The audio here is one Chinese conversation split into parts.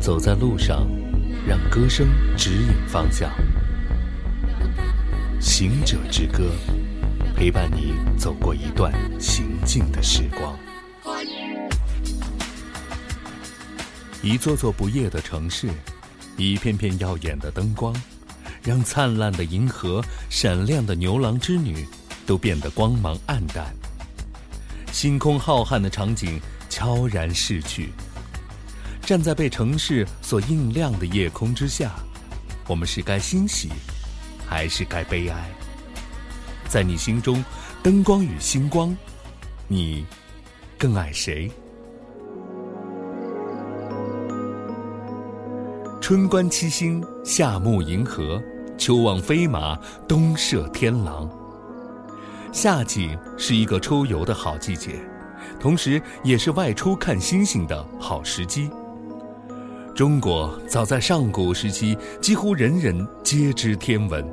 走在路上，让歌声指引方向。行者之歌，陪伴你走过一段行进的时光。一座座不夜的城市，一片片耀眼的灯光，让灿烂的银河、闪亮的牛郎织女，都变得光芒暗淡。星空浩瀚的场景悄然逝去。站在被城市所映亮的夜空之下，我们是该欣喜，还是该悲哀？在你心中，灯光与星光，你更爱谁？春观七星，夏沐银河，秋望飞马，冬射天狼。夏季是一个出游的好季节，同时也是外出看星星的好时机。中国早在上古时期，几乎人人皆知天文。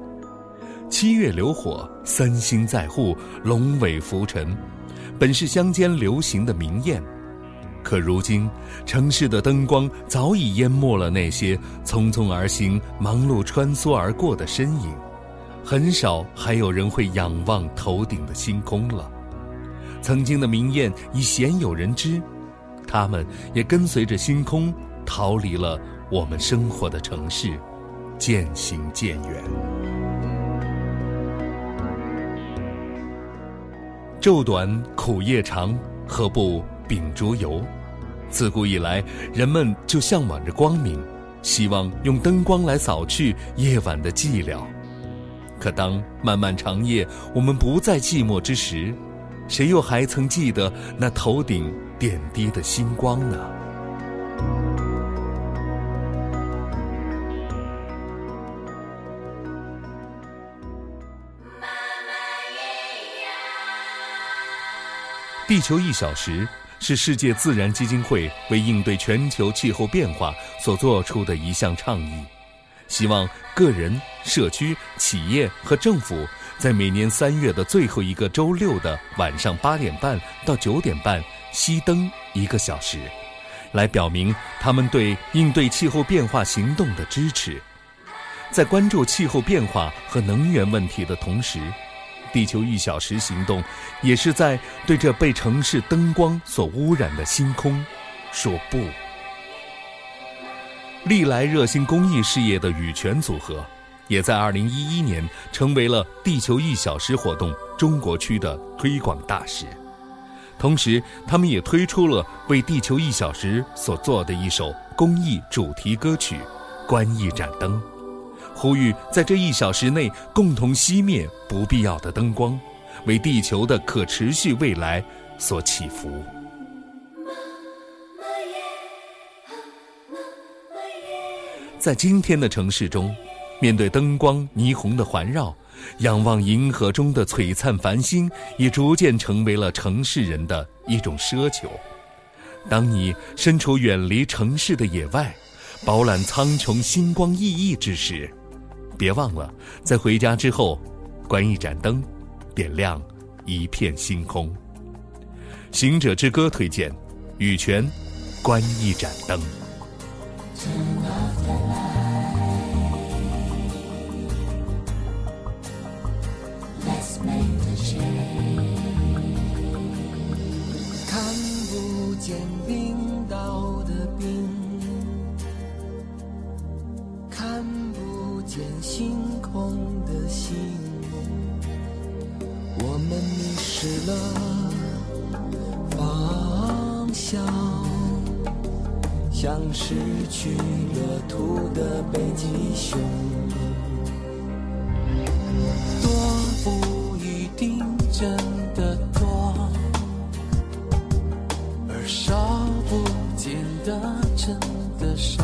七月流火，三星在户，龙尾浮沉，本是乡间流行的名谚。可如今，城市的灯光早已淹没了那些匆匆而行、忙碌穿梭而过的身影。很少还有人会仰望头顶的星空了。曾经的名谚已鲜有人知，他们也跟随着星空逃离了我们生活的城市，渐行渐远。昼短苦夜长，何不秉烛游？自古以来，人们就向往着光明，希望用灯光来扫去夜晚的寂寥。可当漫漫长夜，我们不再寂寞之时，谁又还曾记得那头顶点滴的星光呢？地球一小时是世界自然基金会为应对全球气候变化所做出的一项倡议。希望个人、社区、企业和政府在每年三月的最后一个周六的晚上八点半到九点半熄灯一个小时，来表明他们对应对气候变化行动的支持。在关注气候变化和能源问题的同时，地球一小时行动也是在对这被城市灯光所污染的星空说不。历来热心公益事业的羽泉组合，也在2011年成为了“地球一小时”活动中国区的推广大使。同时，他们也推出了为“地球一小时”所做的一首公益主题歌曲《关一盏灯》，呼吁在这一小时内共同熄灭不必要的灯光，为地球的可持续未来所祈福。在今天的城市中，面对灯光霓虹的环绕，仰望银河中的璀璨繁星，也逐渐成为了城市人的一种奢求。当你身处远离城市的野外，饱览苍穹星光熠熠之时，别忘了在回家之后，关一盏灯，点亮一片星空。行者之歌推荐，羽泉，关一盏灯。看不见冰岛的冰，见星空的星，我们迷失了方向。像失去了土的北极熊，多不一定真的多，而少不见得真的少。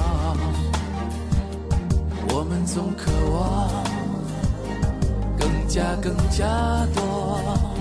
总渴望更加更加多，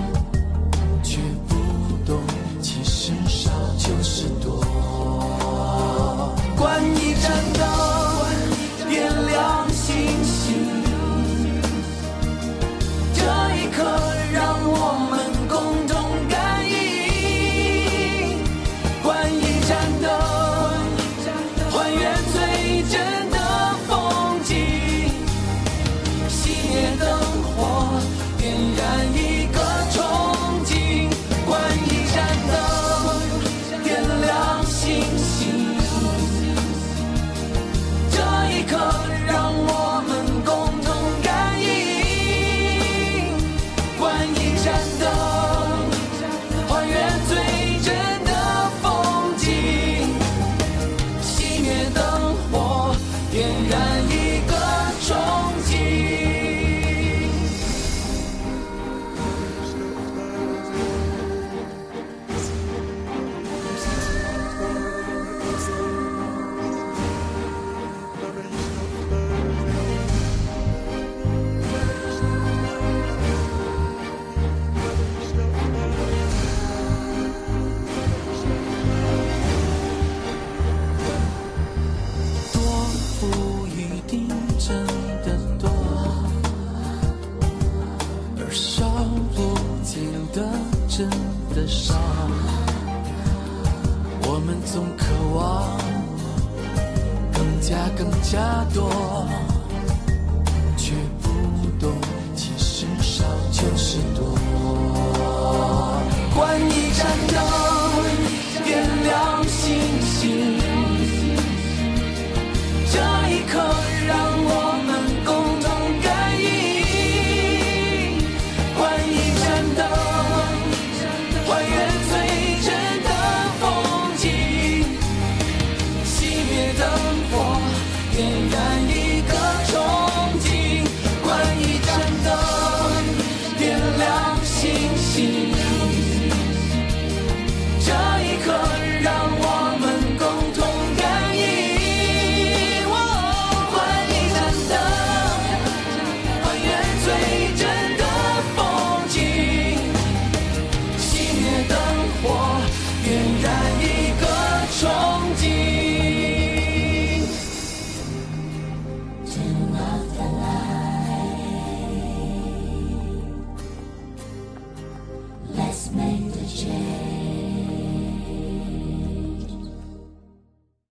少不尽的真的烧我们总渴望更加更加多却